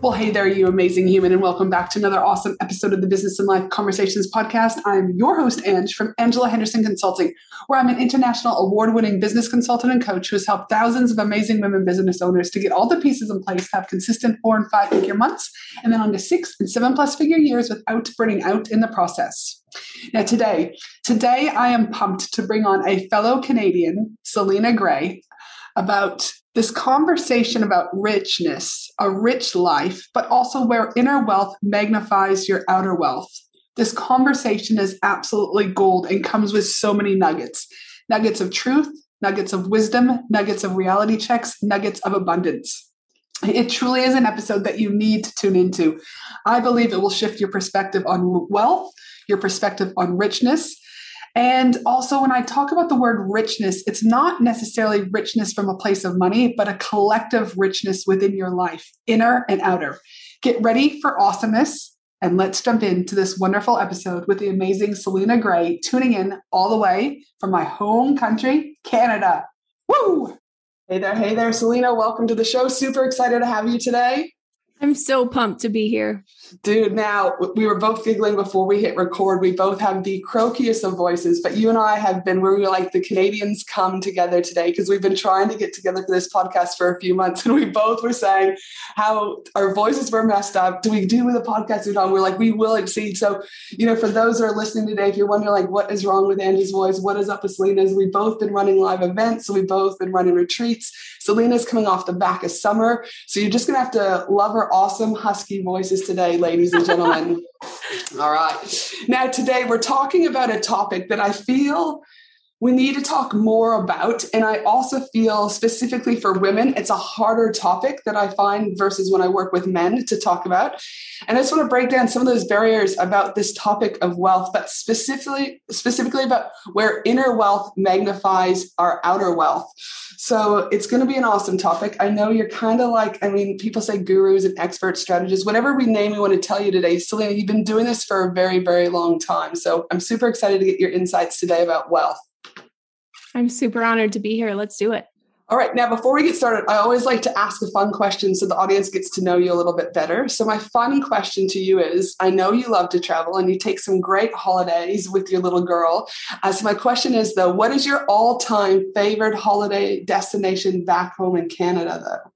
Well, hey there, you amazing human, and welcome back to another awesome episode of the Business and Life Conversations podcast. I'm your host, Ange, from Angela Henderson Consulting, where I'm an international award winning business consultant and coach who has helped thousands of amazing women business owners to get all the pieces in place to have consistent four and five figure months, and then on to six and seven plus figure years without burning out in the process. Now, today, today I am pumped to bring on a fellow Canadian, Selena Gray, about this conversation about richness, a rich life, but also where inner wealth magnifies your outer wealth. This conversation is absolutely gold and comes with so many nuggets nuggets of truth, nuggets of wisdom, nuggets of reality checks, nuggets of abundance. It truly is an episode that you need to tune into. I believe it will shift your perspective on wealth, your perspective on richness, and also, when I talk about the word richness, it's not necessarily richness from a place of money, but a collective richness within your life, inner and outer. Get ready for awesomeness. And let's jump into this wonderful episode with the amazing Selena Gray tuning in all the way from my home country, Canada. Woo! Hey there, hey there, Selena. Welcome to the show. Super excited to have you today. I'm so pumped to be here. Dude, now we were both giggling before we hit record. We both have the croakiest of voices, but you and I have been, we were like the Canadians come together today because we've been trying to get together for this podcast for a few months. And we both were saying how our voices were messed up. Do we do with a podcast or not? We're like, we will exceed. So, you know, for those who are listening today, if you're wondering like what is wrong with Angie's voice, what is up with Selena's, we've both been running live events. So we've both been running retreats. Selena's coming off the back of summer. So you're just going to have to love her awesome husky voices today, ladies and gentlemen. All right. Now, today we're talking about a topic that I feel we need to talk more about. And I also feel specifically for women, it's a harder topic that I find versus when I work with men to talk about. And I just want to break down some of those barriers about this topic of wealth, but specifically, specifically about where inner wealth magnifies our outer wealth. So it's going to be an awesome topic. I know you're kind of like, I mean, people say gurus and expert strategists, whatever we name we want to tell you today. Selena, you've been doing this for a very, very long time. So I'm super excited to get your insights today about wealth. I'm super honored to be here. Let's do it. All right. Now, before we get started, I always like to ask a fun question so the audience gets to know you a little bit better. So, my fun question to you is I know you love to travel and you take some great holidays with your little girl. Uh, so, my question is, though, what is your all time favorite holiday destination back home in Canada, though?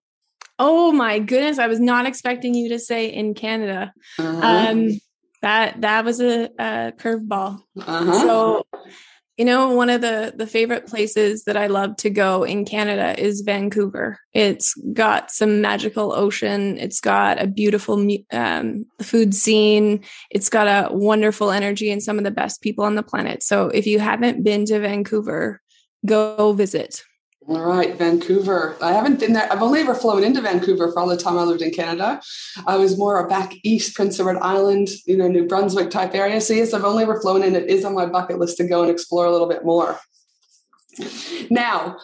Oh, my goodness. I was not expecting you to say in Canada. Uh-huh. Um, that that was a, a curveball. Uh-huh. So you know, one of the the favorite places that I love to go in Canada is Vancouver. It's got some magical ocean. It's got a beautiful um, food scene. It's got a wonderful energy and some of the best people on the planet. So if you haven't been to Vancouver, go visit. All right, Vancouver. I haven't been there. I've only ever flown into Vancouver for all the time I lived in Canada. I was more a back east, Prince Edward Island, you know, New Brunswick type area. So yes, I've only ever flown in. It is on my bucket list to go and explore a little bit more. Now,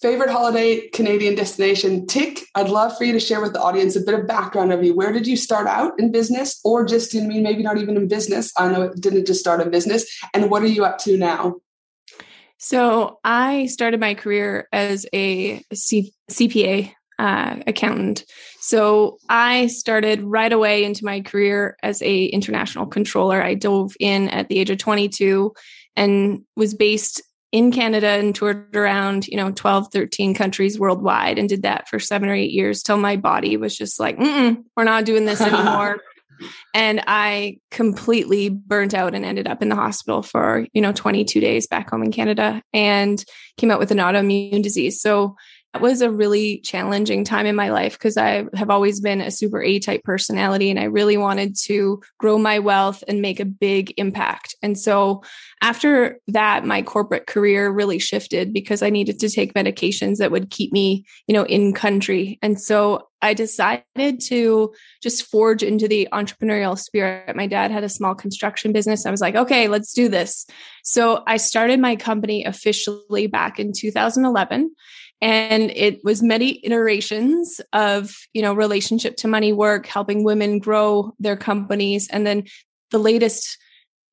favorite holiday Canadian destination tick. I'd love for you to share with the audience a bit of background of you. Where did you start out in business, or just in mean, maybe not even in business? I know it didn't just start in business. And what are you up to now? So I started my career as a C- CPA uh, accountant. So I started right away into my career as a international controller. I dove in at the age of 22 and was based in Canada and toured around, you know, 12, 13 countries worldwide and did that for seven or eight years till my body was just like, we're not doing this anymore and I completely burnt out and ended up in the hospital for, you know, 22 days back home in Canada and came out with an autoimmune disease. So was a really challenging time in my life because I have always been a super A type personality and I really wanted to grow my wealth and make a big impact. And so after that, my corporate career really shifted because I needed to take medications that would keep me, you know, in country. And so I decided to just forge into the entrepreneurial spirit. My dad had a small construction business. I was like, okay, let's do this. So I started my company officially back in 2011 and it was many iterations of you know relationship to money work helping women grow their companies and then the latest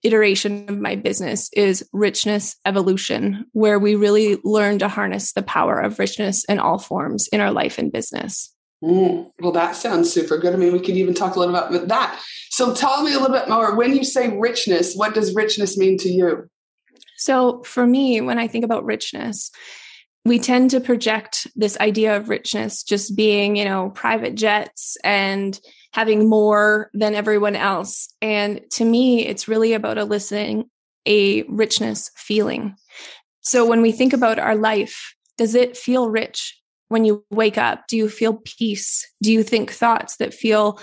iteration of my business is richness evolution where we really learn to harness the power of richness in all forms in our life and business Mm, well, that sounds super good. I mean, we could even talk a little bit about that. So, tell me a little bit more. When you say richness, what does richness mean to you? So, for me, when I think about richness, we tend to project this idea of richness just being, you know, private jets and having more than everyone else. And to me, it's really about eliciting a richness feeling. So, when we think about our life, does it feel rich? when you wake up? Do you feel peace? Do you think thoughts that feel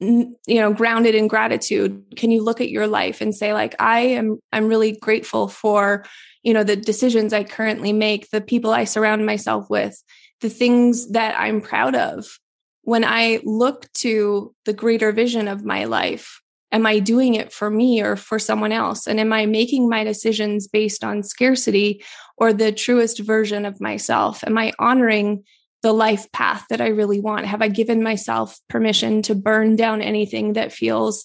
you know grounded in gratitude can you look at your life and say like i am i'm really grateful for you know the decisions i currently make the people i surround myself with the things that i'm proud of when i look to the greater vision of my life am i doing it for me or for someone else and am i making my decisions based on scarcity or the truest version of myself? Am I honoring the life path that I really want? Have I given myself permission to burn down anything that feels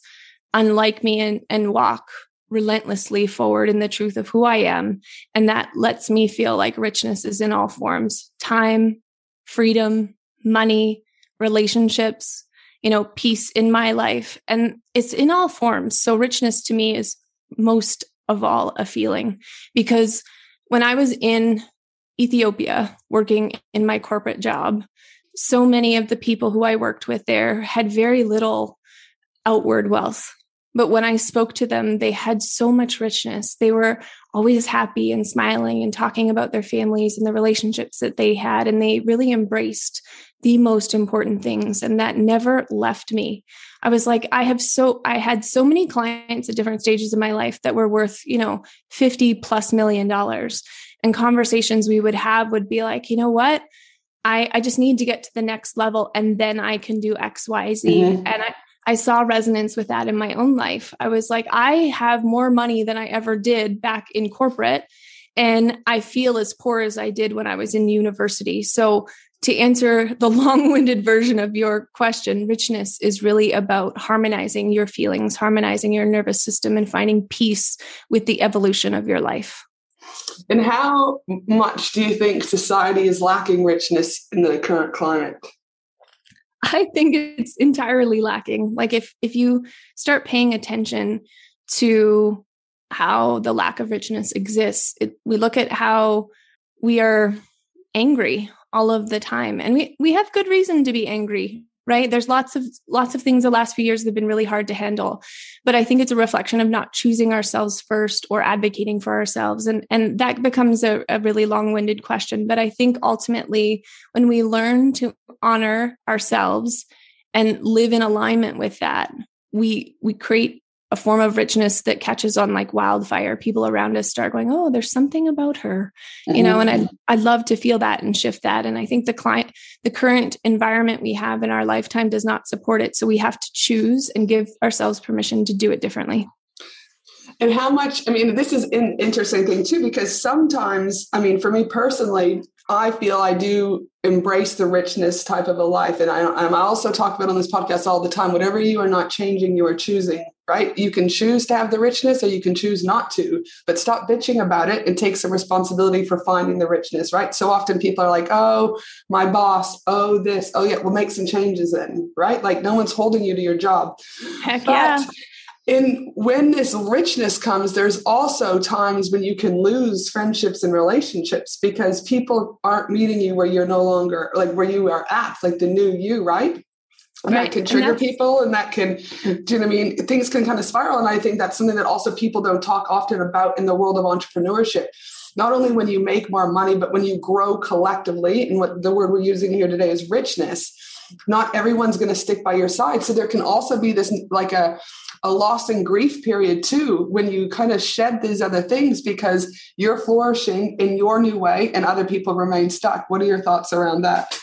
unlike me and, and walk relentlessly forward in the truth of who I am? And that lets me feel like richness is in all forms time, freedom, money, relationships, you know, peace in my life. And it's in all forms. So richness to me is most of all a feeling because when I was in Ethiopia working in my corporate job, so many of the people who I worked with there had very little outward wealth. But when I spoke to them, they had so much richness. They were always happy and smiling and talking about their families and the relationships that they had. And they really embraced the most important things. And that never left me. I was like, I have so, I had so many clients at different stages of my life that were worth, you know, 50 plus million dollars. And conversations we would have would be like, you know what? I, I just need to get to the next level and then I can do X, Y, Z. Mm-hmm. And I, I saw resonance with that in my own life. I was like, I have more money than I ever did back in corporate. And I feel as poor as I did when I was in university. So, to answer the long winded version of your question, richness is really about harmonizing your feelings, harmonizing your nervous system, and finding peace with the evolution of your life. And how much do you think society is lacking richness in the current climate? I think it's entirely lacking. Like if if you start paying attention to how the lack of richness exists, it, we look at how we are angry all of the time, and we we have good reason to be angry right? There's lots of lots of things the last few years have been really hard to handle. But i think it's a reflection of not choosing ourselves first or advocating for ourselves. And and that becomes a, a really long-winded question. But i think ultimately when we learn to honor ourselves and live in alignment with that we we create a form of richness that catches on like wildfire. People around us start going, "Oh, there's something about her," mm-hmm. you know. And I mm-hmm. I love to feel that and shift that. And I think the client, the current environment we have in our lifetime does not support it. So we have to choose and give ourselves permission to do it differently. And how much? I mean, this is an interesting thing too, because sometimes, I mean, for me personally, I feel I do embrace the richness type of a life. And I, I also talk about on this podcast all the time whatever you are not changing, you are choosing, right? You can choose to have the richness or you can choose not to, but stop bitching about it and take some responsibility for finding the richness, right? So often people are like, oh, my boss, oh, this, oh, yeah, we'll make some changes then, right? Like no one's holding you to your job. Heck but yeah in when this richness comes there's also times when you can lose friendships and relationships because people aren't meeting you where you're no longer like where you are at like the new you right? And right. that can trigger people and that can hmm. do you know what i mean? Things can kind of spiral and i think that's something that also people don't talk often about in the world of entrepreneurship. Not only when you make more money, but when you grow collectively, and what the word we're using here today is richness, not everyone's going to stick by your side. So there can also be this like a a loss and grief period too when you kind of shed these other things because you're flourishing in your new way and other people remain stuck. What are your thoughts around that?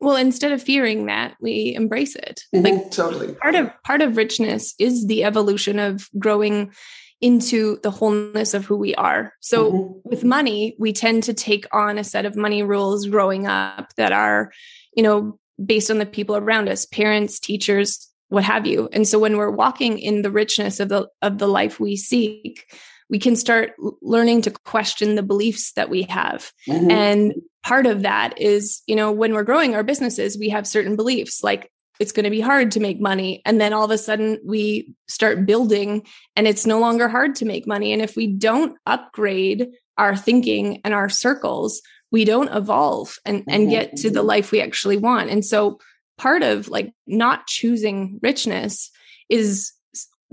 Well, instead of fearing that, we embrace it. Mm-hmm, like totally. Part of part of richness is the evolution of growing into the wholeness of who we are. So mm-hmm. with money, we tend to take on a set of money rules growing up that are, you know, based on the people around us, parents, teachers, what have you. And so when we're walking in the richness of the of the life we seek, we can start learning to question the beliefs that we have. Mm-hmm. And part of that is, you know, when we're growing our businesses, we have certain beliefs like it's going to be hard to make money. And then all of a sudden we start building and it's no longer hard to make money. And if we don't upgrade our thinking and our circles, we don't evolve and, and get to the mm-hmm. life we actually want. And so part of like not choosing richness is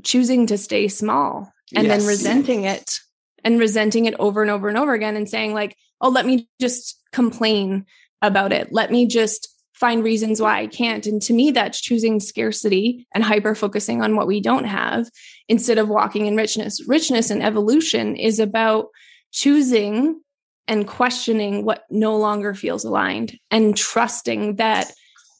choosing to stay small and yes. then resenting it and resenting it over and over and over again and saying like oh let me just complain about it let me just find reasons why i can't and to me that's choosing scarcity and hyper focusing on what we don't have instead of walking in richness richness and evolution is about choosing and questioning what no longer feels aligned and trusting that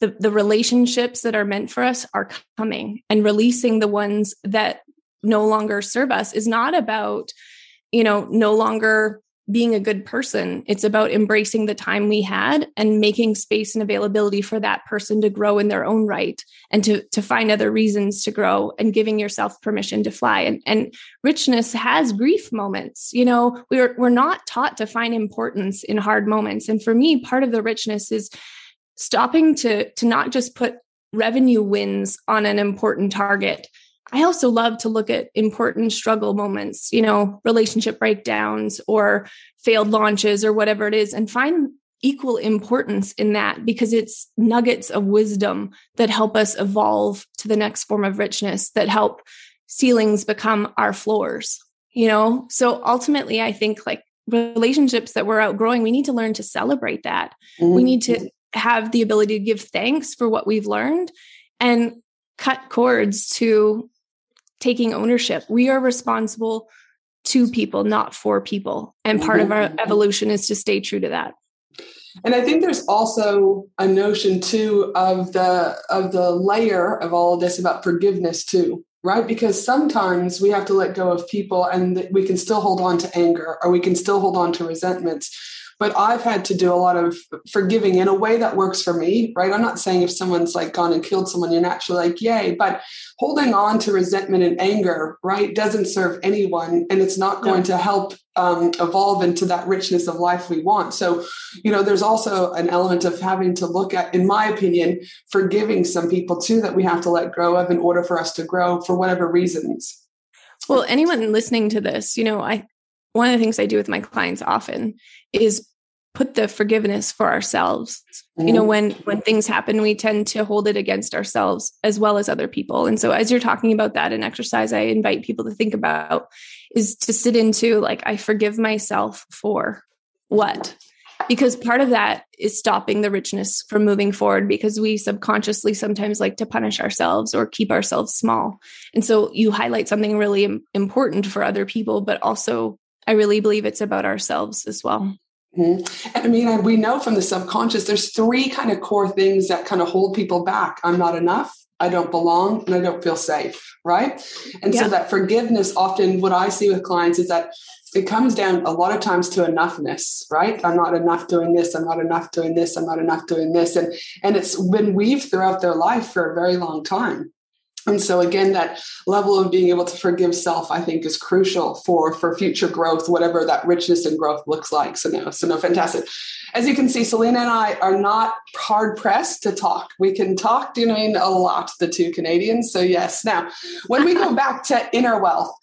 the, the relationships that are meant for us are coming and releasing the ones that no longer serve us is not about you know no longer being a good person. It's about embracing the time we had and making space and availability for that person to grow in their own right and to to find other reasons to grow and giving yourself permission to fly. And and richness has grief moments. You know we're we're not taught to find importance in hard moments. And for me part of the richness is stopping to to not just put revenue wins on an important target i also love to look at important struggle moments you know relationship breakdowns or failed launches or whatever it is and find equal importance in that because it's nuggets of wisdom that help us evolve to the next form of richness that help ceilings become our floors you know so ultimately i think like relationships that we're outgrowing we need to learn to celebrate that mm-hmm. we need to have the ability to give thanks for what we've learned and cut cords to taking ownership. We are responsible to people, not for people. And part mm-hmm. of our evolution is to stay true to that. And I think there's also a notion too of the of the layer of all of this about forgiveness too, right? Because sometimes we have to let go of people and we can still hold on to anger or we can still hold on to resentments but I've had to do a lot of forgiving in a way that works for me, right? I'm not saying if someone's like gone and killed someone, you're naturally like, yay, but holding on to resentment and anger, right, doesn't serve anyone and it's not going no. to help um, evolve into that richness of life we want. So, you know, there's also an element of having to look at, in my opinion, forgiving some people too that we have to let go of in order for us to grow for whatever reasons. Well, anyone listening to this, you know, I one of the things I do with my clients often is put the forgiveness for ourselves mm-hmm. you know mm-hmm. when when things happen we tend to hold it against ourselves as well as other people and so as you're talking about that in exercise i invite people to think about is to sit into like i forgive myself for what because part of that is stopping the richness from moving forward because we subconsciously sometimes like to punish ourselves or keep ourselves small and so you highlight something really important for other people but also i really believe it's about ourselves as well Mm-hmm. I mean, we know from the subconscious, there's three kind of core things that kind of hold people back. I'm not enough. I don't belong and I don't feel safe. Right. And yeah. so that forgiveness often what I see with clients is that it comes down a lot of times to enoughness, right? I'm not enough doing this. I'm not enough doing this. I'm not enough doing this. And, and it's been weaved throughout their life for a very long time and so again that level of being able to forgive self i think is crucial for for future growth whatever that richness and growth looks like. So no so no fantastic. As you can see selena and i are not hard pressed to talk. We can talk you know a lot the two canadians. So yes now when we go back to inner wealth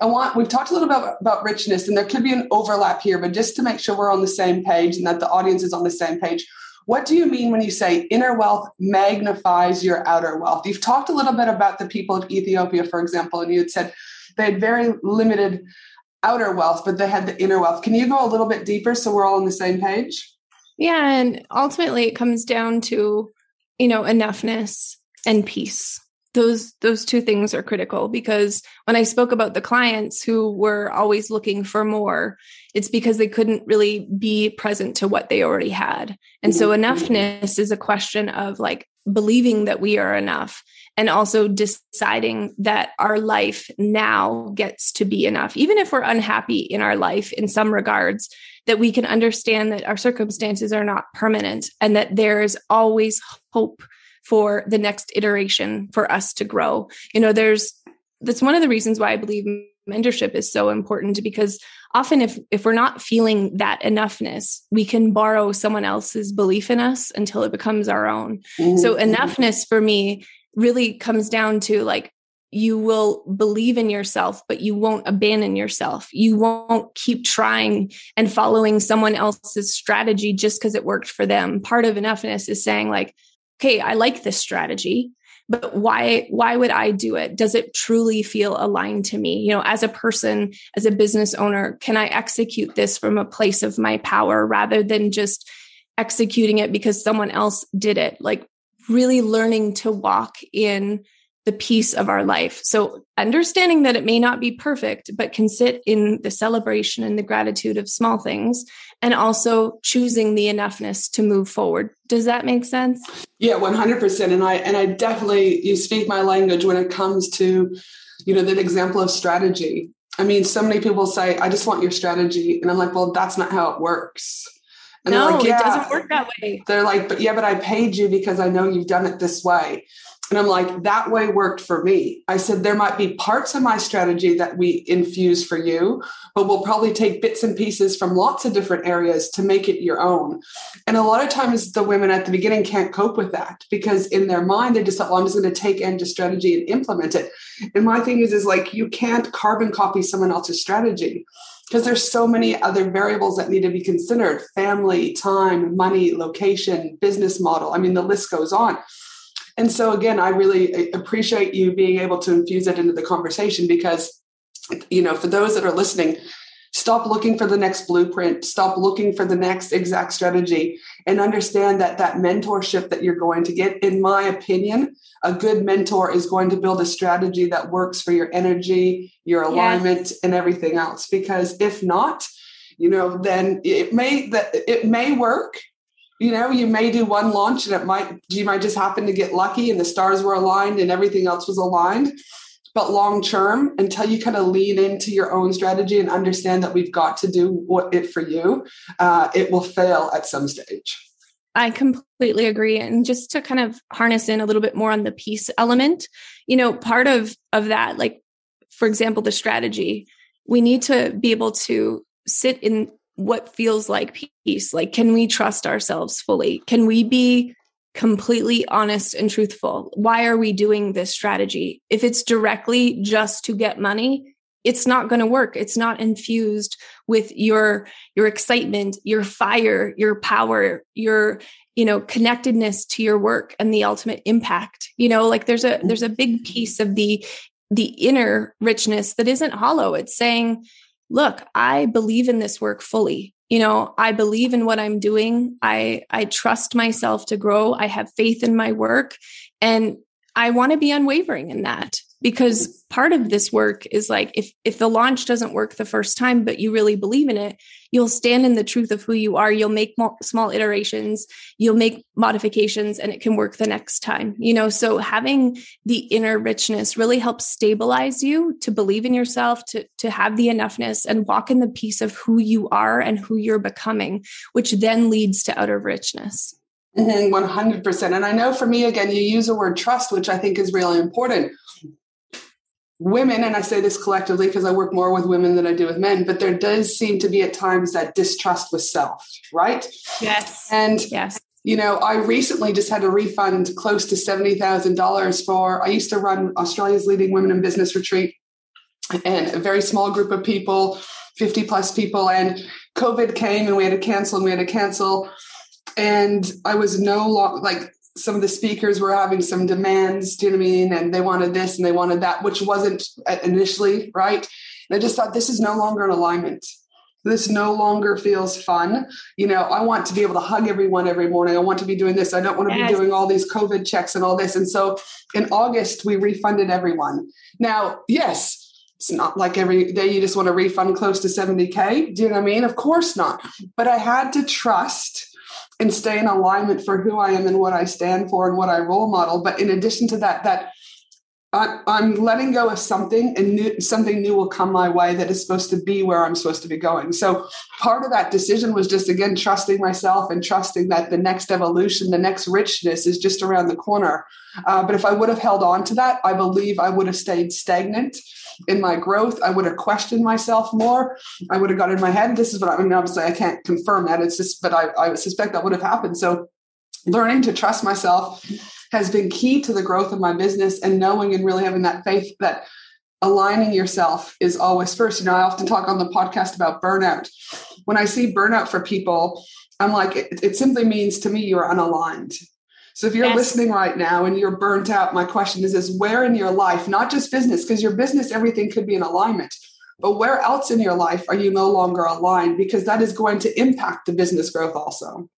I want we've talked a little bit about, about richness and there could be an overlap here, but just to make sure we're on the same page and that the audience is on the same page, what do you mean when you say inner wealth magnifies your outer wealth? You've talked a little bit about the people of Ethiopia, for example, and you had said they had very limited outer wealth, but they had the inner wealth. Can you go a little bit deeper so we're all on the same page? Yeah. And ultimately, it comes down to, you know, enoughness and peace those those two things are critical because when i spoke about the clients who were always looking for more it's because they couldn't really be present to what they already had and so mm-hmm. enoughness is a question of like believing that we are enough and also deciding that our life now gets to be enough even if we're unhappy in our life in some regards that we can understand that our circumstances are not permanent and that there's always hope for the next iteration for us to grow. You know, there's that's one of the reasons why I believe mentorship is so important because often if if we're not feeling that enoughness we can borrow someone else's belief in us until it becomes our own mm-hmm. so enoughness for me really comes down to like you will believe in yourself but you won't abandon yourself you won't keep trying and following someone else's strategy just because it worked for them part of enoughness is saying like okay, I like this strategy, but why why would I do it? Does it truly feel aligned to me? You know, as a person, as a business owner, can I execute this from a place of my power rather than just executing it because someone else did it? Like really learning to walk in the peace of our life. So understanding that it may not be perfect, but can sit in the celebration and the gratitude of small things and also choosing the enoughness to move forward. Does that make sense? Yeah, 100%. And I, and I definitely, you speak my language when it comes to, you know, that example of strategy. I mean, so many people say, I just want your strategy. And I'm like, well, that's not how it works. And no, like, yeah. it doesn't work that way. They're like, but yeah, but I paid you because I know you've done it this way. And I'm like, that way worked for me. I said, there might be parts of my strategy that we infuse for you, but we'll probably take bits and pieces from lots of different areas to make it your own. And a lot of times the women at the beginning can't cope with that because in their mind, they just thought, well, I'm just going to take Angie's strategy and implement it. And my thing is, is like, you can't carbon copy someone else's strategy because there's so many other variables that need to be considered family time money location business model i mean the list goes on and so, again, I really uh, appreciate you being able to infuse it into the conversation because, you know, for those that are listening, stop looking for the next blueprint, stop looking for the next exact strategy, and understand that that mentorship that you're going to get, in my opinion, a good mentor is going to build a strategy that works for your energy, your alignment, yes. and everything else. Because if not, you know, then it may that it may work you know you may do one launch and it might you might just happen to get lucky and the stars were aligned and everything else was aligned but long term until you kind of lean into your own strategy and understand that we've got to do what it for you uh, it will fail at some stage I completely agree. And just to kind of harness in a little bit more on the peace element, you know, part of of that, like for example, the strategy, we need to be able to sit in what feels like peace. Like, can we trust ourselves fully? Can we be completely honest and truthful? Why are we doing this strategy? If it's directly just to get money, it's not going to work. It's not infused with your your excitement, your fire, your power, your you know connectedness to your work and the ultimate impact. You know, like there's a there's a big piece of the the inner richness that isn't hollow. It's saying, look, I believe in this work fully. You know, I believe in what I'm doing. I I trust myself to grow. I have faith in my work and I want to be unwavering in that because part of this work is like if if the launch doesn't work the first time but you really believe in it you'll stand in the truth of who you are. You'll make small iterations. You'll make modifications and it can work the next time you know? So having the inner richness really helps stabilize you to believe in yourself to to have the enoughness and walk in the peace of who you are and who you're becoming which then leads to outer richness. Mm-hmm, 100%. And I know for me, again, you use the word trust, which I think is really important women, and I say this collectively because I work more with women than I do with men, but there does seem to be at times that distrust with self, right? Yes. And yes. You know, I recently just had a refund close to $70,000 for, I used to run Australia's leading women in business retreat and a very small group of people, 50 plus people. And COVID came and we had to cancel and we had to cancel. And I was no longer like some of the speakers were having some demands, do you know what I mean? And they wanted this and they wanted that, which wasn't uh, initially right. And I just thought this is no longer an alignment. This no longer feels fun. You know, I want to be able to hug everyone every morning. I want to be doing this. I don't want to yes. be doing all these COVID checks and all this. And so in August, we refunded everyone. Now, yes, it's not like every day you just want to refund close to 70K. Do you know what I mean? Of course not. But I had to trust and stay in alignment for who I am and what I stand for and what I role model. But in addition to that, that I'm letting go of something and new, something new will come my way that is supposed to be where I'm supposed to be going. So part of that decision was just again trusting myself and trusting that the next evolution, the next richness is just around the corner. Uh, but if I would have held on to that, I believe I would have stayed stagnant in my growth. I would have questioned myself more. I would have got in my head. This is what I mean. Obviously, I can't confirm that. It's just, but I, I suspect that would have happened. So learning to trust myself has been key to the growth of my business and knowing and really having that faith that aligning yourself is always first. You know, I often talk on the podcast about burnout. When I see burnout for people, I'm like, it, it simply means to me you're unaligned. So if you're yes. listening right now and you're burnt out, my question is, is where in your life, not just business, because your business, everything could be in alignment, but where else in your life are you no longer aligned? Because that is going to impact the business growth also.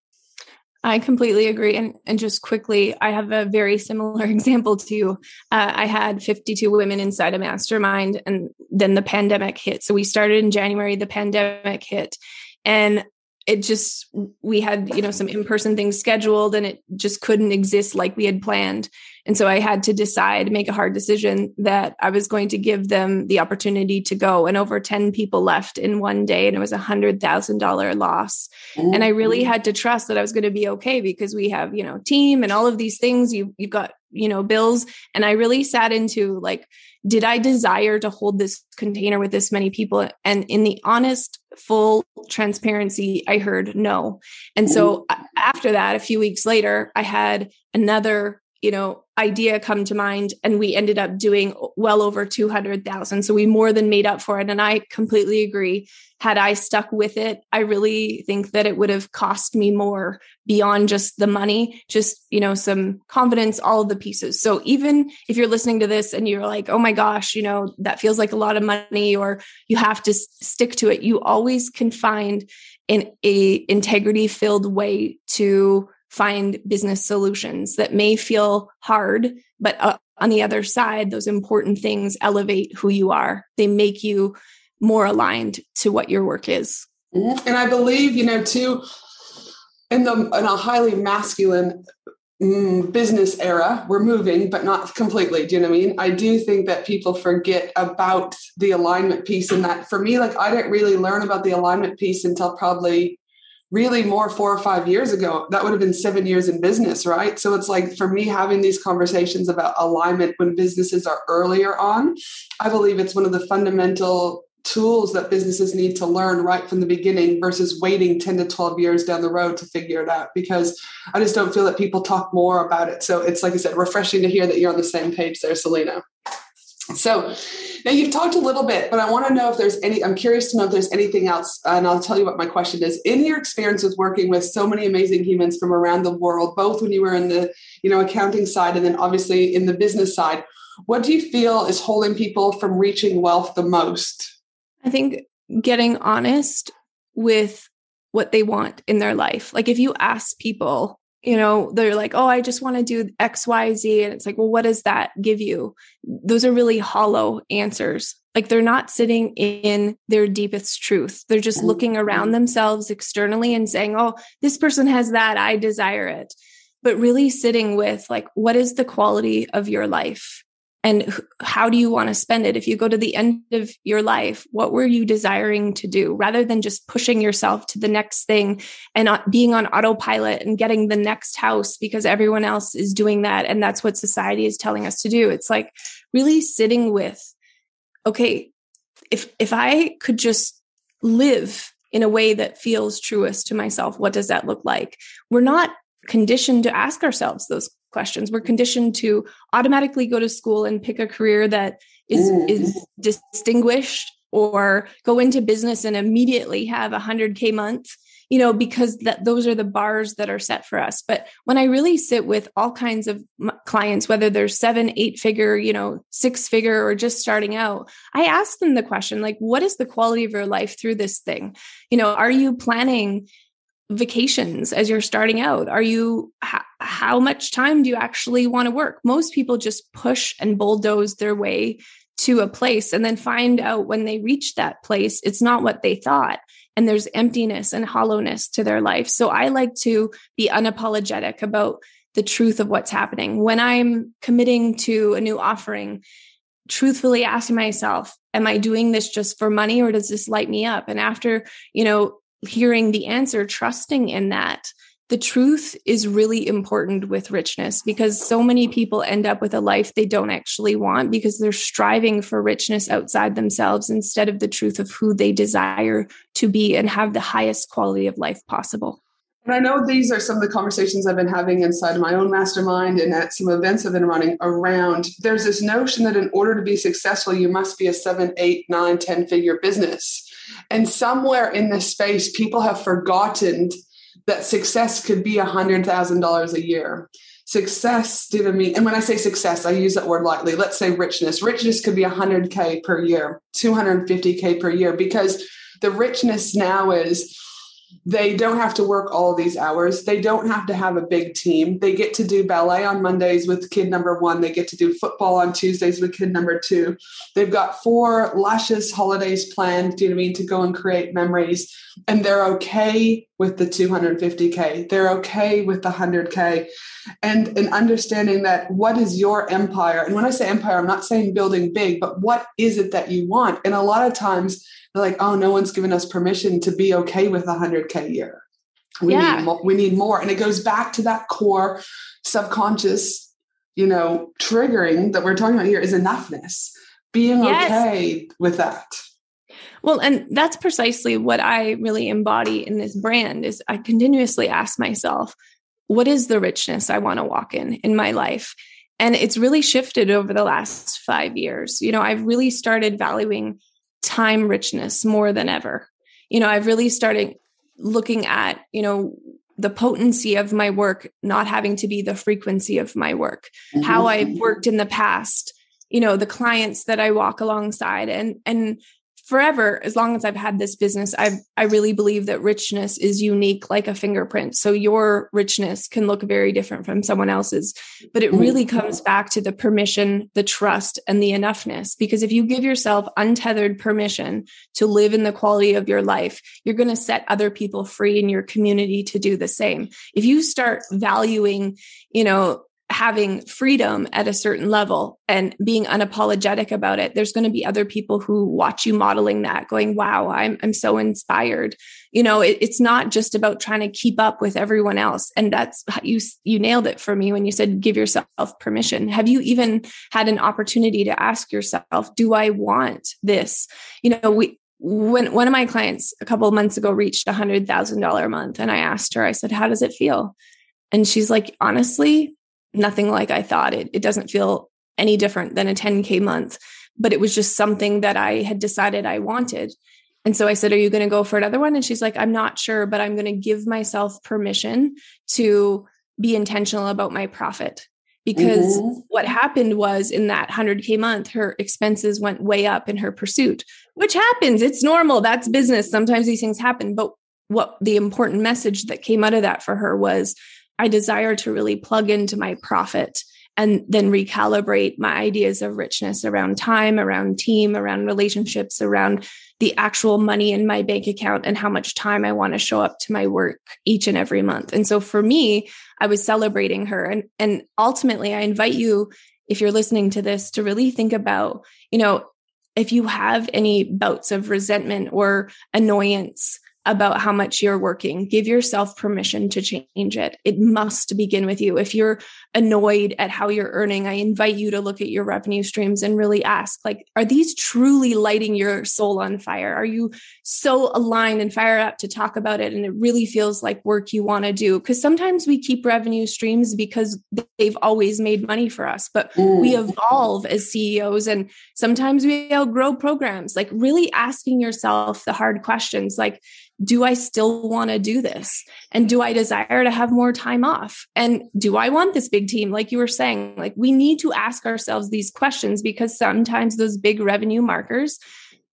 I completely agree. And, and just quickly, I have a very similar example to. Uh, I had 52 women inside a mastermind, and then the pandemic hit. So we started in January, the pandemic hit. And it just we had you know some in-person things scheduled and it just couldn't exist like we had planned. And so i had to decide make a hard decision that i was going to give them the opportunity to go. And over 10 people left in one day and it was a hundred thousand dollar loss. Mm-hmm. and i really had to trust that i was going to be okay because we have you know team and all of these things. You you've got you know bills. And i really sat into like did i desire to hold this container with this many people? And in the honest full transparency i heard no. And so after that a few weeks later i had another you know idea come to mind and we ended up doing well over 200,000 so we more than made up for it and I completely agree. Had I stuck with it I really think that it would have cost me more beyond just the money just you know some confidence all of the pieces. So even if you're listening to this and you're like oh my gosh you know that feels like a lot of money or you have to stick to it you always can find an a integrity filled way to find business solutions that may feel hard, but uh, on the other side, those important things elevate who you are. They make you more aligned to what your work is. And I believe, you know, too, in the in a highly masculine mm, business era, we're moving, but not completely. Do you know what I mean? I do think that people forget about the alignment piece, and that for me, like I didn't really learn about the alignment piece until probably really more four or five years ago that would have been seven years in business right? So it's like for me having these conversations about alignment when businesses are earlier on i believe it's one of the fundamental tools that businesses need to learn right from the beginning versus waiting 10 to 12 years down the road to figure it out because i just don't feel that people talk more about it. So it's like i said refreshing to hear that you're on the same page there selena so now you've talked a little bit, but I want to know if there's any, I'm curious to know if there's anything else. And I'll tell you what my question is. In your experience with working with so many amazing humans from around the world, both when you were in the, you know, accounting side and then obviously in the business side, what do you feel is holding people from reaching wealth the most? I think getting honest with what they want in their life. Like if you ask people, you know, they're like, oh, I just want to do X, Y, Z. And it's like, well, what does that give you? Those are really hollow answers. Like they're not sitting in their deepest truth. They're just mm, looking around mm. themselves externally and saying, oh, this person has that. I desire it. But really sitting with, like, what is the quality of your life? And how do you want to spend it? If you go to the end of your life what were you desiring to do? Rather than just pushing yourself to the next thing and uh, being on autopilot and getting the next house because everyone else is doing that and that's what society is telling us to do. It's like really sitting with okay if if i could just live in a way that feels truest to myself what does that look like? We're not conditioned to ask ourselves those questions. We're conditioned to automatically go to school and pick a career that is mm. is distinguished or go into business and immediately have a 100k month you know, because that those are the bars that are set for us. But when I really sit with all kinds of clients, whether they're seven, eight figure, you know, six figure, or just starting out, I ask them the question, like, what is the quality of your life through this thing? You know, are you planning vacations as you're starting out? Are you, how, how much time do you actually want to work? Most people just push and bulldoze their way to a place and then find out when they reach that place, it's not what they thought. And there's emptiness and hollowness to their life. So I like to be unapologetic about the truth of what's happening. When I'm committing to a new offering, truthfully asking myself, am I doing this just for money or does this light me up? And after, you know, hearing the answer, trusting in that, the truth is really important with richness because so many people end up with a life they don't actually want because they're striving for richness outside themselves instead of the truth of who they desire to be and have the highest quality of life possible. And I know these are some of the conversations I've been having inside my own mastermind and at some events I've been running around. There's this notion that in order to be successful, you must be a seven, eight, nine, 10 figure business. And somewhere in this space, people have forgotten that success could be $100,000 a year. Success didn't mean, and when I say success, I use that word lightly. Let's say richness. Richness could be 100K per year, 250K per year, because the richness now is they don't have to work all these hours. They don't have to have a big team. They get to do ballet on Mondays with kid number one. They get to do football on Tuesdays with kid number two. They've got four luscious holidays planned, do you know what I mean, to go and create memories. And they're okay with the 250K. They're okay with the 100K. And, and understanding that what is your empire? And when I say empire, I'm not saying building big, but what is it that you want? And a lot of times, they're like, oh, no one's given us permission to be okay with a 100K a year. We, yeah. need more, we need more. And it goes back to that core subconscious, you know, triggering that we're talking about here is enoughness, being yes. okay with that. Well, and that's precisely what I really embody in this brand is I continuously ask myself, what is the richness I want to walk in in my life? And it's really shifted over the last 5 years. You know, I've really started valuing time richness more than ever. You know, I've really started looking at, you know, the potency of my work not having to be the frequency of my work, mm-hmm. how I've worked in the past, you know, the clients that I walk alongside and and forever as long as i've had this business i i really believe that richness is unique like a fingerprint. So your richness can look very different from someone else's but it really mm-hmm. comes back to the permission the trust and the enoughness. Because if you give yourself untethered permission to live in the quality of your life you're going to set other people free in your community to do the same. If you start valuing you know having freedom at a certain level and being unapologetic about it there's going to be other people who watch you modeling that going wow i'm i'm so inspired. You know it, it's not just about trying to keep up with everyone else. And that's you you nailed it for me when you said give yourself permission. Have you even had an opportunity to ask yourself do i want this? You know we when one of my clients a couple of months ago reached a hundred thousand dollar a month and i asked her i said how does it feel? And she's like honestly nothing like I thought. It, it doesn't feel any different than a 10K month, but it was just something that I had decided I wanted. And so I said, Are you going to go for another one? And she's like, I'm not sure, but I'm going to give myself permission to be intentional about my profit. Because mm-hmm. what happened was in that 100K month, her expenses went way up in her pursuit, which happens. It's normal. That's business. Sometimes these things happen. But what the important message that came out of that for her was I desire to really plug into my profit and then recalibrate my ideas of richness around time, around team, around relationships, around the actual money in my bank account and how much time I want to show up to my work each and every month. And so for me, I was celebrating her. And, and ultimately, I invite you, if you're listening to this, to really think about, you know, if you have any bouts of resentment or annoyance about how much you're working. Give yourself permission to change it. It must begin with you. If you're annoyed at how you're earning, I invite you to look at your revenue streams and really ask like are these truly lighting your soul on fire? Are you so aligned and fired up to talk about it and it really feels like work you want to do? Cuz sometimes we keep revenue streams because they've always made money for us, but mm. we evolve as CEOs and sometimes we outgrow programs. Like really asking yourself the hard questions like do I still want to do this? And do I desire to have more time off? And do I want this big team? Like you were saying, like we need to ask ourselves these questions because sometimes those big revenue markers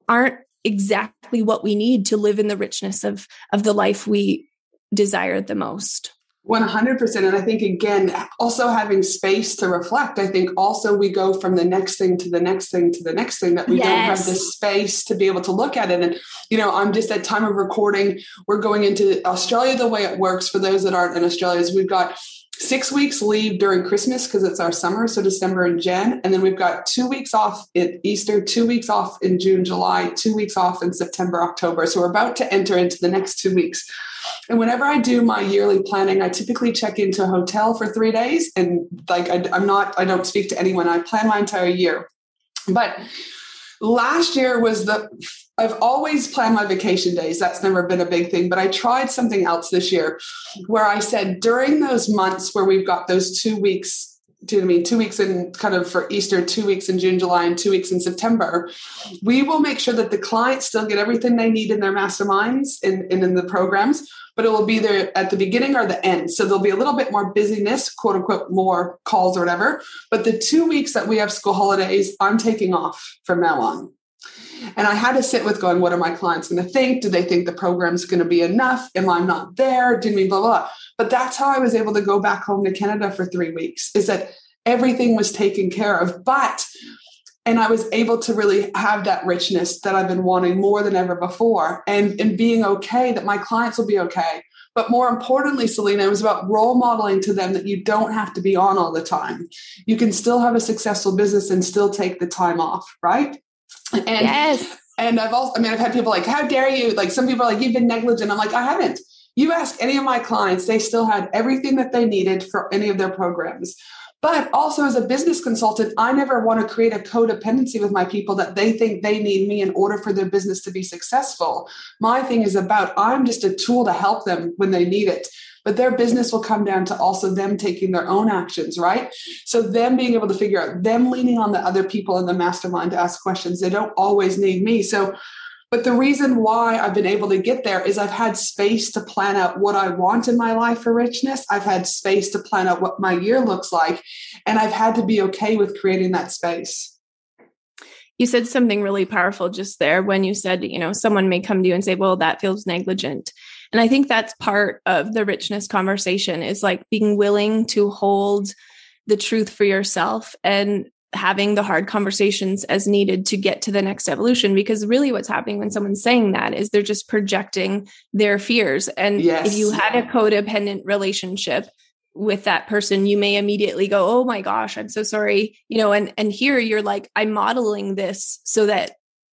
aren't exactly what we need to live in the richness of of the life we desire the most. 100% and i think again also having space to reflect i think also we go from the next thing to the next thing to the next thing that we yes. don't have the space to be able to look at it. And you know i'm just at time of recording. We're going into australia the way it works for those that aren't in australia is we've got six weeks leave during Christmas because it's our summer, so December and Jan. And then we've got two weeks off at Easter, two weeks off in June, July, two weeks off in September, October. So we're about to enter into the next two weeks. And whenever I do my yearly planning, I typically check into a hotel for three days. And like, I, I'm not, I don't speak to anyone. I plan my entire year. But last year was the I've always planned my vacation days. That's never been a big thing, but I tried something else this year where I said during those months where we've got those two weeks do you know I mean two weeks in kind of for Easter, two weeks in June, July, and two weeks in September, we will make sure that the clients still get everything they need in their masterminds and, and in the programs, but it will be there at the beginning or the end. So there'll be a little bit more busyness, quote unquote, more calls or whatever. But the two weeks that we have school holidays, I'm taking off from now on. And I had to sit with going, what are my clients going to think? Do they think the program's going to be enough? Am I not there? Did me blah, blah. But that's how I was able to go back home to Canada for three weeks, is that everything was taken care of. But and I was able to really have that richness that I've been wanting more than ever before and, and being okay that my clients will be okay. But more importantly, Selena, it was about role modeling to them that you don't have to be on all the time. You can still have a successful business and still take the time off, right? And yes. And I've also, I mean, I've had people like, how dare you? Like some people are like, you've been negligent. I'm like, I haven't. You ask any of my clients, they still had everything that they needed for any of their programs. But also, as a business consultant, I never want to create a codependency with my people that they think they need me in order for their business to be successful. My thing is about I'm just a tool to help them when they need it but their business will come down to also them taking their own actions, right? So them being able to figure out them leaning on the other people in the mastermind to ask questions. They don't always need me. So but the reason why I've been able to get there is I've had space to plan out what I want in my life for richness. I've had space to plan out what my year looks like. And I've had to be okay with creating that space. You said something really powerful just there when you said, you know, someone may come to you and say, well, that feels negligent. And I think that's part of the richness conversation is like being willing to hold the truth for yourself and having the hard conversations as needed to get to the next evolution because really what's happening when someone's saying that is they're just projecting their fears and yes. if you had a codependent relationship with that person you may immediately go oh my gosh i'm so sorry you know and and here you're like i'm modeling this so that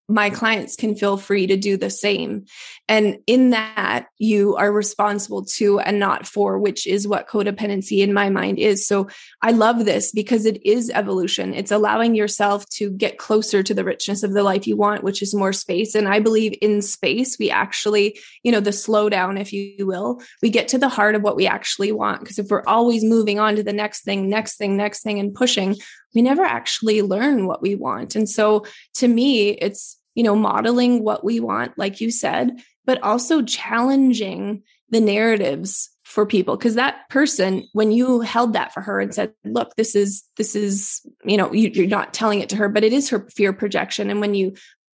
my clients can feel free to do the same. And in that, you are responsible to and not for, which is what codependency in my mind is. So I love this because it is evolution. It's allowing yourself to get closer to the richness of the life you want, which is more space. And I believe in space, we actually, you know, the slowdown, if you will, we get to the heart of what we actually want. Because if we're always moving on to the next thing, next thing, next thing, and pushing, we never actually learn what we want. And so to me, it's you know, modeling what we want, like you said, but also challenging the narratives for people. Because that person when you held that for her and said look this is this is you know you, you're not telling it to her but it is her fear projection. And when you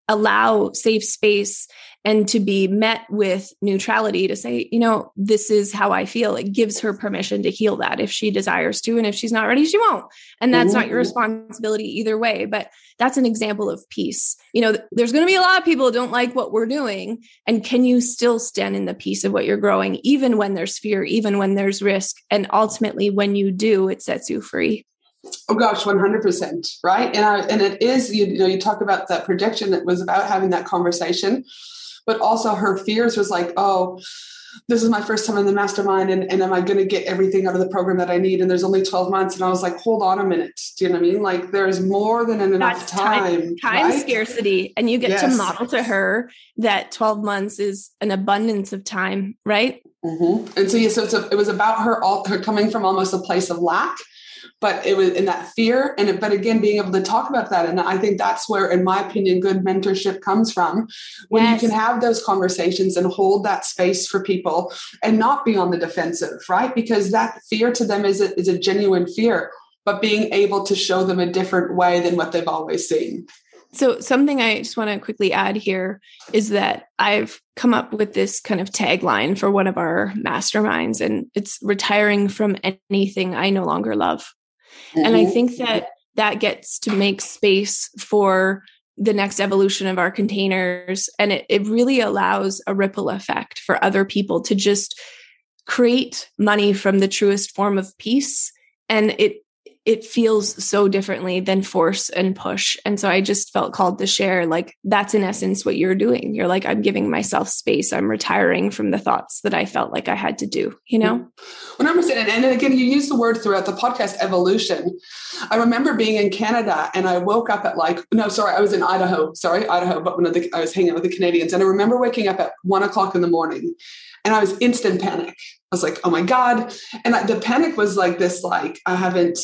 allow safe space and to be met with neutrality to say, you know, this is how I feel. It gives her permission to heal that if she desires to. And if she's not ready, she won't. And that's Ooh. not your responsibility either way. But that's an example of peace. You know, there's going to be a lot of people who don't like what we're doing. And can you still stand in the peace of what you're growing, even when there's fear, even when there's risk? And ultimately, when you do, it sets you free. Oh gosh, one hundred percent, right? And I, and it is you, you know you talk about that projection that was about having that conversation, but also her fears was like, oh, this is my first time in the mastermind, and, and am I going to get everything out of the program that I need? And there's only twelve months, and I was like, hold on a minute, do you know what I mean? Like there's more than enough That's time, time, time right? scarcity, and you get yes. to model to her that twelve months is an abundance of time, right? Mm-hmm. And so yeah, so a, it was about her all her coming from almost a place of lack but it was in that fear and but again being able to talk about that. And i think that's where in my opinion good mentorship comes from when yes. you can have those conversations and hold that space for people and not be on the defensive right? Because that fear to them is a, is a genuine fear but being able to show them a different way than what they've always seen so, something I just want to quickly add here is that I've come up with this kind of tagline for one of our masterminds, and it's retiring from anything I no longer love. Mm-hmm. And I mm-hmm. think that that gets to make space for the next evolution of our containers. And it, it really allows a ripple effect for other people to just create money from the truest form of peace. And it it feels so differently than force and push. And so I just felt called to share like that's in essence what you're doing. You're like, I'm giving myself space. I'm retiring from the thoughts that I felt like I had to do, you know? 100%. And again, you use the word throughout the podcast evolution. I remember being in Canada and I woke up at like, no, sorry, I was in Idaho. Sorry, Idaho, but I was hanging out with the Canadians. And I remember waking up at one o'clock in the morning and I was instant panic. I was like, oh my God. And the panic was like this, like, I haven't,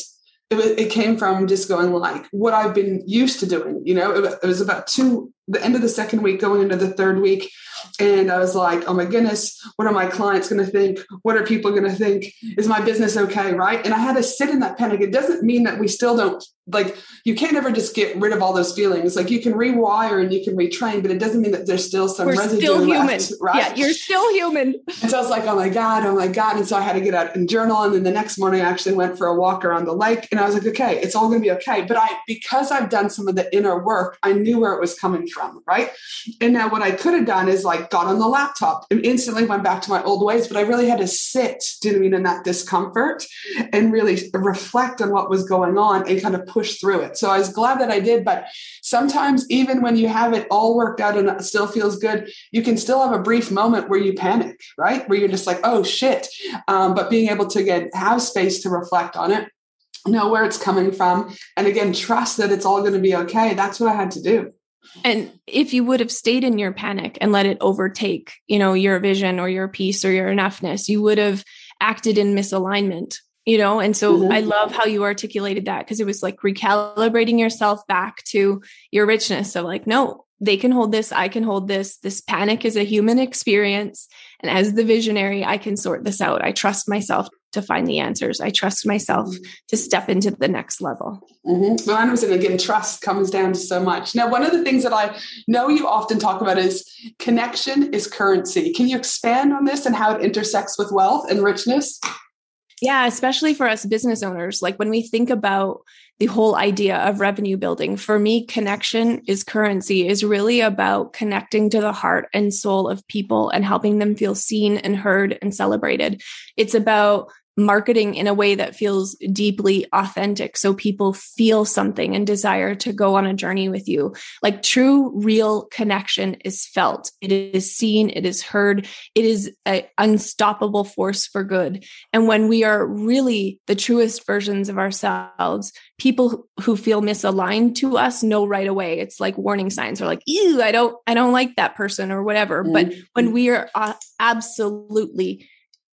it, it came from just going like what I've been used to doing. You know, it, it was about two, the end of the second week, going into the third week. And I was like, oh my goodness, what are my clients going to think? What are people going to think? Is my business okay? Right. And I had to sit in that panic. It doesn't mean that we still don't like, you can't ever just get rid of all those feelings. Like you can rewire and you can retrain, but it doesn't mean that there's still some We're residue still human. left. Right. Yeah. You're still human. And so I was like, oh my God, oh my God. And so I had to get out and journal. And then the next morning I actually went for a walk around the lake and I was like, okay, it's all going to be okay. But I, because I've done some of the inner work, I knew where it was coming from. Right. And now what I could have done is like got on the laptop and instantly went back to my old ways, but I really had to sit, do you mean, in that discomfort and really reflect on what was going on and kind of push through it. So I was glad that I did. But sometimes even when you have it all worked out and it still feels good, you can still have a brief moment where you panic, right? Where you're just like, oh shit. Um, but being able to get have space to reflect on it know where it's coming from and again trust that it's all going to be okay that's what i had to do and if you would have stayed in your panic and let it overtake, you know, your vision or your peace or your enoughness, you would have acted in misalignment, you know? And so mm-hmm. I love how you articulated that because it was like recalibrating yourself back to your richness. So like, no, they can hold this, I can hold this. This panic is a human experience. And as the visionary, I can sort this out. I trust myself to find the answers. I trust myself to step into the next level. Mm-hmm. Well, and again, trust comes down to so much. Now, one of the things that I know you often talk about is connection is currency. Can you expand on this and how it intersects with wealth and richness? Yeah, especially for us business owners. Like when we think about the whole idea of revenue building, for me, connection is currency, is really about connecting to the heart and soul of people and helping them feel seen and heard and celebrated. It's about marketing in a way that feels deeply authentic. So people feel something and desire to go on a journey with you. Like true real connection is felt. It is seen. It is heard. It is an unstoppable force for good. And when we are really the truest versions of ourselves people who feel misaligned to us know right away. It's like warning signs are like ew i don't i don't like that person or whatever. Mm-hmm. but when we are uh, absolutely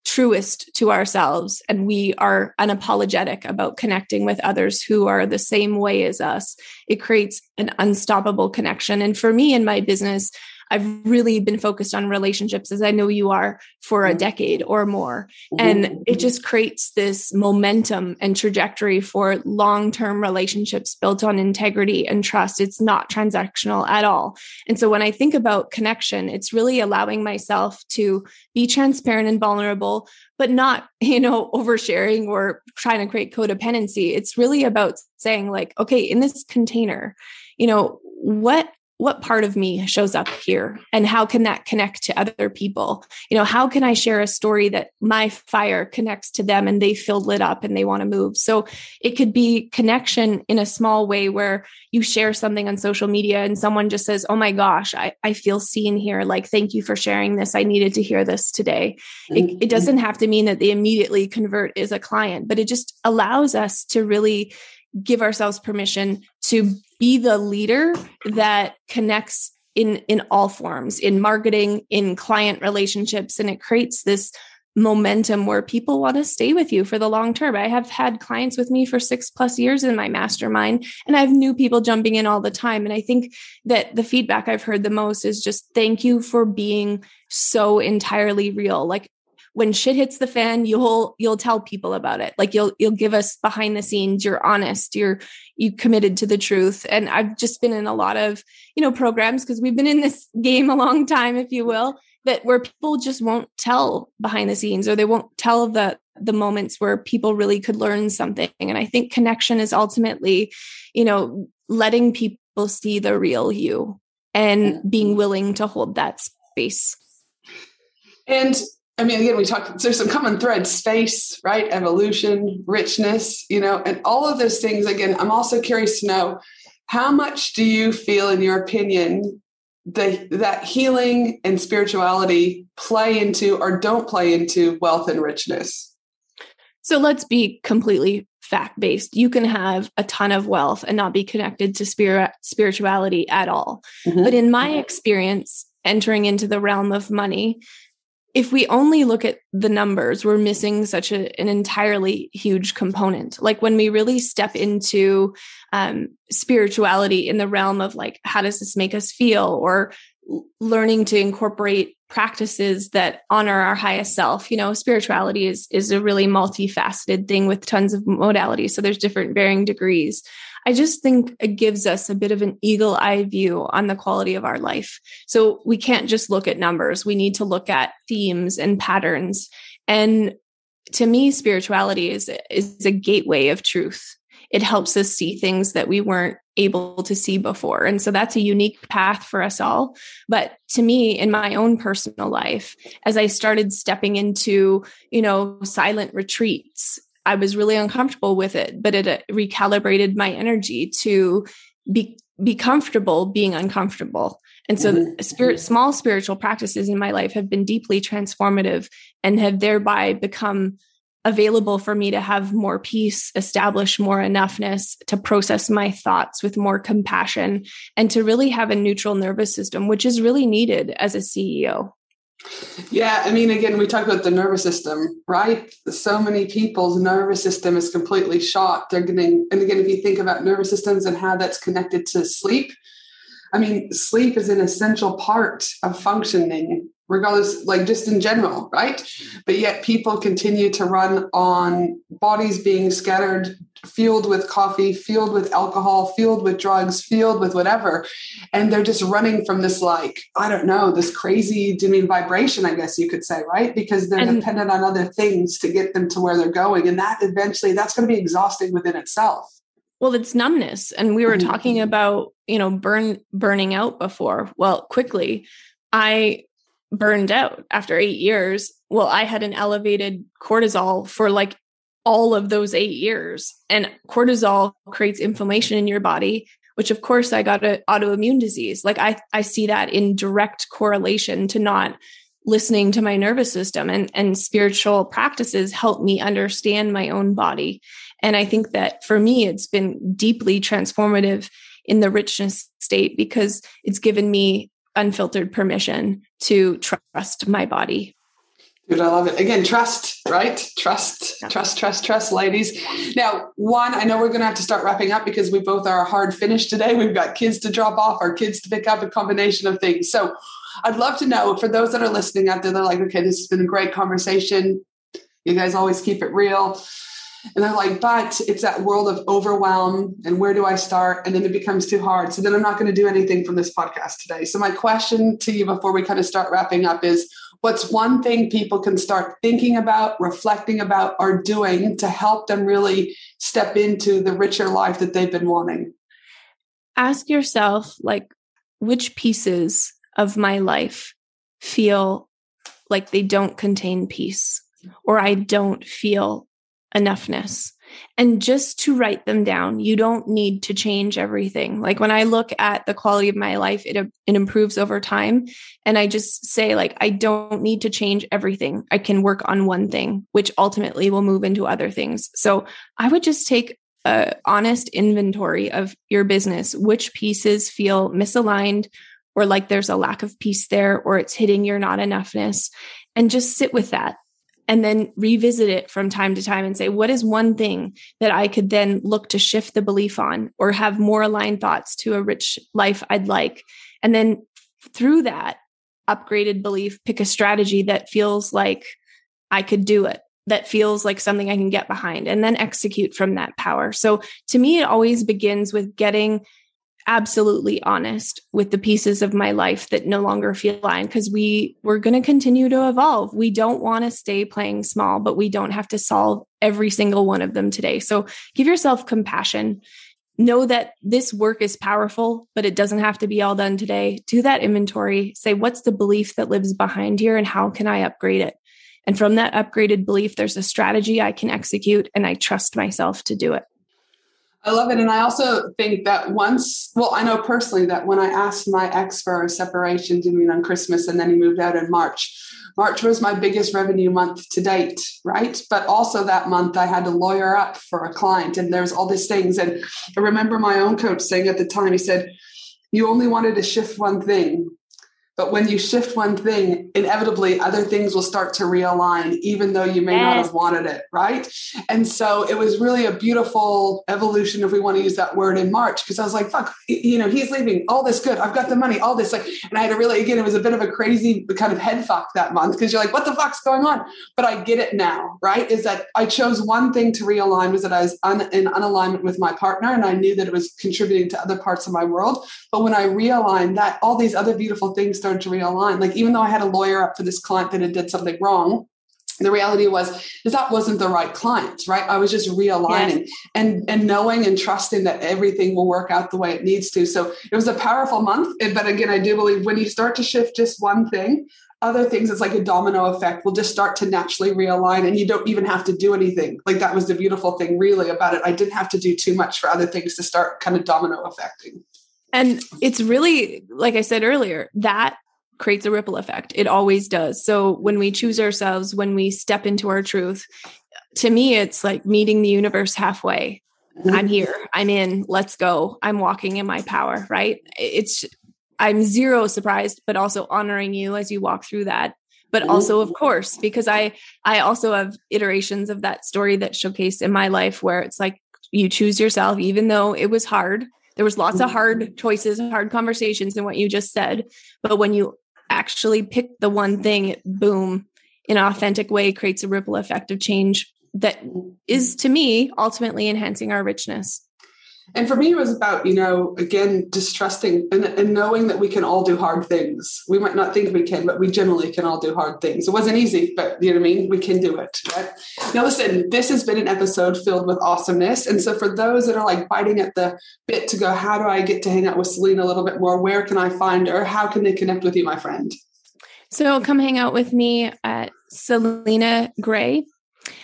truest to ourselves and we are unapologetic about connecting with others who are the same way as us, it creates an unstoppable connection. And for me in my business, I've really been focused on relationships as I know you are for a mm-hmm. decade or more. And it mm-hmm. just creates this momentum and trajectory for long term relationships built on integrity and trust. It's not transactional at all. And so when I think about connection, it's really allowing myself to be transparent and vulnerable, but not, you know, oversharing or trying to create codependency. It's really about saying, like, okay, in this container, you know, what what part of me shows up here and how can that connect to other people? You know how can i share a story that my fire connects to them and they feel lit up and they want to move? So it could be connection in a small way where you share something on social media and someone just says oh my gosh i, I feel seen here. Like thank you for sharing this. I needed to hear this today. It, it mm-hmm. doesn't have to mean that they immediately convert as a client but it just allows us to really give ourselves permission to be the leader that connects in in all forms in marketing in client relationships and it creates this momentum where people want to stay with you for the long term. I have had clients with me for six plus years in my mastermind, and I have new people jumping in all the time. And I think that the feedback I've heard the most is just thank you for being so entirely real. Like when shit hits the fan you'll you'll tell people about it. Like you'll you'll give us behind the scenes you're honest you're you committed to the truth. And i've just been in a lot of you know programs because we've been in this game a long time if you will that where people just won't tell behind the scenes or they won't tell the the moments where people really could learn something. And i think connection is ultimately you know letting people see the real you and being willing to hold that space. And I mean, again, we talk, there's some common threads space, right? Evolution, richness, you know, and all of those things. Again, I'm also curious to know how much do you feel, in your opinion, the, that healing and spirituality play into or don't play into wealth and richness? So let's be completely fact based. You can have a ton of wealth and not be connected to spirit spirituality at all. Mm-hmm. But in my experience, entering into the realm of money, if we only look at the numbers, we're missing such a, an entirely huge component. Like when we really step into um, spirituality in the realm of like, how does this make us feel? Or learning to incorporate practices that honor our highest self. You know, spirituality is is a really multifaceted thing with tons of modalities. So there's different varying degrees. I just think it gives us a bit of an eagle eye view on the quality of our life. So we can't just look at numbers. We need to look at themes and patterns. And to me, spirituality is, is a gateway of truth. It helps us see things that we weren't able to see before. And so that's a unique path for us all. But to me, in my own personal life, as I started stepping into, you know, silent retreats I was really uncomfortable with it, but it uh, recalibrated my energy to be be comfortable being uncomfortable. And so mm-hmm. spirit small spiritual practices in my life have been deeply transformative and have thereby become available for me to have more peace, establish more enoughness, to process my thoughts with more compassion, and to really have a neutral nervous system, which is really needed as a CEO. Yeah, I mean, again, we talk about the nervous system, right? So many people's nervous system is completely shot. They're getting, and again, if you think about nervous systems and how that's connected to sleep, I mean, sleep is an essential part of functioning regardless, like just in general, right? But yet people continue to run on bodies being scattered, fueled with coffee, fueled with alcohol, fueled with drugs, fueled with whatever. And they're just running from this, like, I don't know, this crazy dimming vibration, I guess you could say, right? Because they're and, dependent on other things to get them to where they're going. And that eventually, that's going to be exhausting within itself. Well, it's numbness. And we were mm-hmm. talking about, you know, burn burning out before. Well, quickly, I burned out after eight years. Well, I had an elevated cortisol for like all of those eight years. And cortisol creates inflammation in your body, which of course I got an autoimmune disease. Like I, I see that in direct correlation to not listening to my nervous system and, and spiritual practices help me understand my own body. And I think that for me, it's been deeply transformative in the richness state because it's given me unfiltered permission to trust my body. Dude, I love it. Again, trust, right? Trust, yeah. trust, trust, trust, ladies. Now, one, I know we're going to have to start wrapping up because we both are hard finished today. We've got kids to drop off, our kids to pick up, a combination of things. So, I'd love to know for those that are listening out there, they're like, okay, this has been a great conversation. You guys always keep it real. And they're like, but it's that world of overwhelm and where do I start? And then it becomes too hard. So then I'm not going to do anything from this podcast today. So my question to you before we kind of start wrapping up is what's one thing people can start thinking about, reflecting about, or doing to help them really step into the richer life that they've been wanting? Ask yourself, like, which pieces of my life feel like they don't contain peace or I don't feel enoughness. And just to write them down you don't need to change everything. Like when i look at the quality of my life it, it improves over time. And i just say like i don't need to change everything. I can work on one thing which ultimately will move into other things. So i would just take a honest inventory of your business which pieces feel misaligned or like there's a lack of peace there or it's hitting your not enoughness and just sit with that and then revisit it from time to time and say, what is one thing that I could then look to shift the belief on or have more aligned thoughts to a rich life I'd like? And then through that upgraded belief, pick a strategy that feels like I could do it, that feels like something I can get behind, and then execute from that power. So to me, it always begins with getting absolutely honest with the pieces of my life that no longer feel aligned because we we're going to continue to evolve. We don't want to stay playing small but we don't have to solve every single one of them today. So give yourself compassion. Know that this work is powerful but it doesn't have to be all done today. Do that inventory. Say what's the belief that lives behind here and how can i upgrade it? And from that upgraded belief there's a strategy i can execute and i trust myself to do it I love it. And I also think that once, well, I know personally that when I asked my ex for a separation, didn't mean on Christmas, and then he moved out in March. March was my biggest revenue month to date, right? But also that month I had to lawyer up for a client and there's all these things. And I remember my own coach saying at the time, he said, You only wanted to shift one thing. But when you shift one thing, inevitably other things will start to realign, even though you may yes. not have wanted it, right? And so it was really a beautiful evolution, if we want to use that word, in March, because I was like, fuck, you know, he's leaving, all this good, I've got the money, all this. Like, and I had to really, again, it was a bit of a crazy kind of head fuck that month because you're like, what the fuck's going on? But I get it now, right? Is that I chose one thing to realign was that I was un, in unalignment with my partner and I knew that it was contributing to other parts of my world. But when I realigned that, all these other beautiful things started to realign. Like even though I had a lawyer up for this client that had did something wrong, the reality was is that wasn't the right client right? I was just realigning yes. and and knowing and trusting that everything will work out the way it needs to. So it was a powerful month eh, but again i do believe when you start to shift just one thing other things it's like a domino effect will just start to naturally realign and you don't even have to do anything. Like that was the beautiful thing really about it. I didn't have to do too much for other things to start kind of domino affecting and it's really like i said earlier that creates a ripple effect. It always does. So when we choose ourselves, when we step into our truth, to me, it's like meeting the universe halfway. Mm-hmm. I'm here. I'm in. Let's go. I'm walking in my power, right? It's, I'm zero surprised, but also honoring you as you walk through that. But mm-hmm. also, of course, because I, I also have iterations of that story that showcase in my life where it's like you choose yourself, even though it was hard. There was lots of mm-hmm. hard choices, and hard conversations in what you just said. But when you actually pick the one thing, boom, in an authentic way creates a ripple effect of change that is to me ultimately enhancing our richness. And for me, it was about, you know, again, distrusting and, and, knowing that we can all do hard things. We might not think we can, but we generally can all do hard things. It wasn't easy, but you know what I mean? We can do it. Right? Now, listen, this has been an episode filled with awesomeness. And so for those that are like biting at the bit to go, how do I get to hang out with Selena a little bit more? Where can I find her? How can they connect with you, my friend? So come hang out with me at Selena Gray.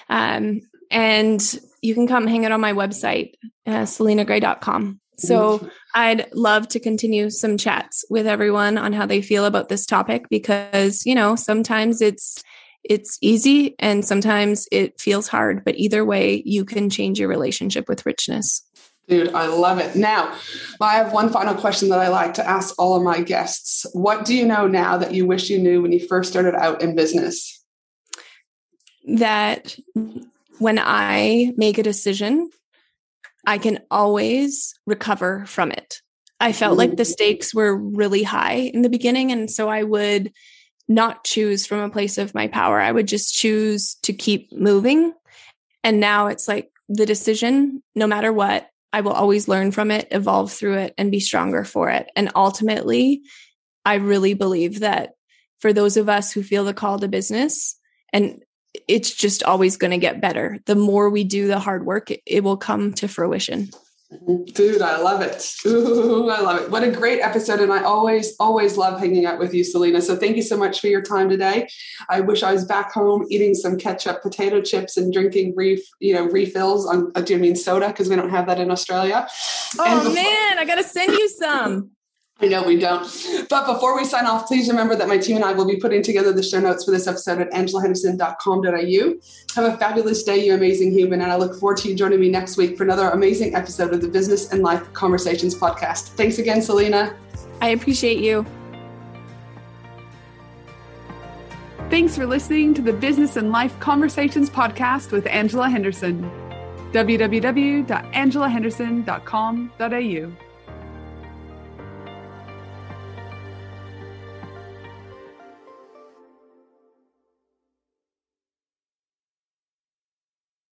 Um, and you can come hang out on my website, uh, selenagray.com. So I'd love to continue some chats with everyone on how they feel about this topic because, you know, sometimes it's it's easy and sometimes it feels hard, but either way, you can change your relationship with richness. Dude, I love it. Now, I have one final question that I like to ask all of my guests. What do you know now that you wish you knew when you first started out in business? That when I make a decision, I can always recover from it. I felt like the stakes were really high in the beginning. And so I would not choose from a place of my power. I would just choose to keep moving. And now it's like the decision, no matter what, I will always learn from it, evolve through it, and be stronger for it. And ultimately, I really believe that for those of us who feel the call to business, and it's just always going to get better. The more we do the hard work, it, it will come to fruition. Dude, I love it. Ooh, I love it. What a great episode. And I always, always love hanging out with you, Selena. So thank you so much for your time today. I wish I was back home eating some ketchup potato chips and drinking ref, you know, refills on, do you mean soda? Because we don't have that in Australia. Oh before- man, I got to send you some. I know we don't. But before we sign off, please remember that my team and I will be putting together the show notes for this episode at angelahenderson.com.au. Have a fabulous day, you amazing human. And I look forward to you joining me next week for another amazing episode of the Business and Life Conversations podcast. Thanks again, Selena. I appreciate you. Thanks for listening to the Business and Life Conversations podcast with Angela Henderson. www.angelahenderson.com.au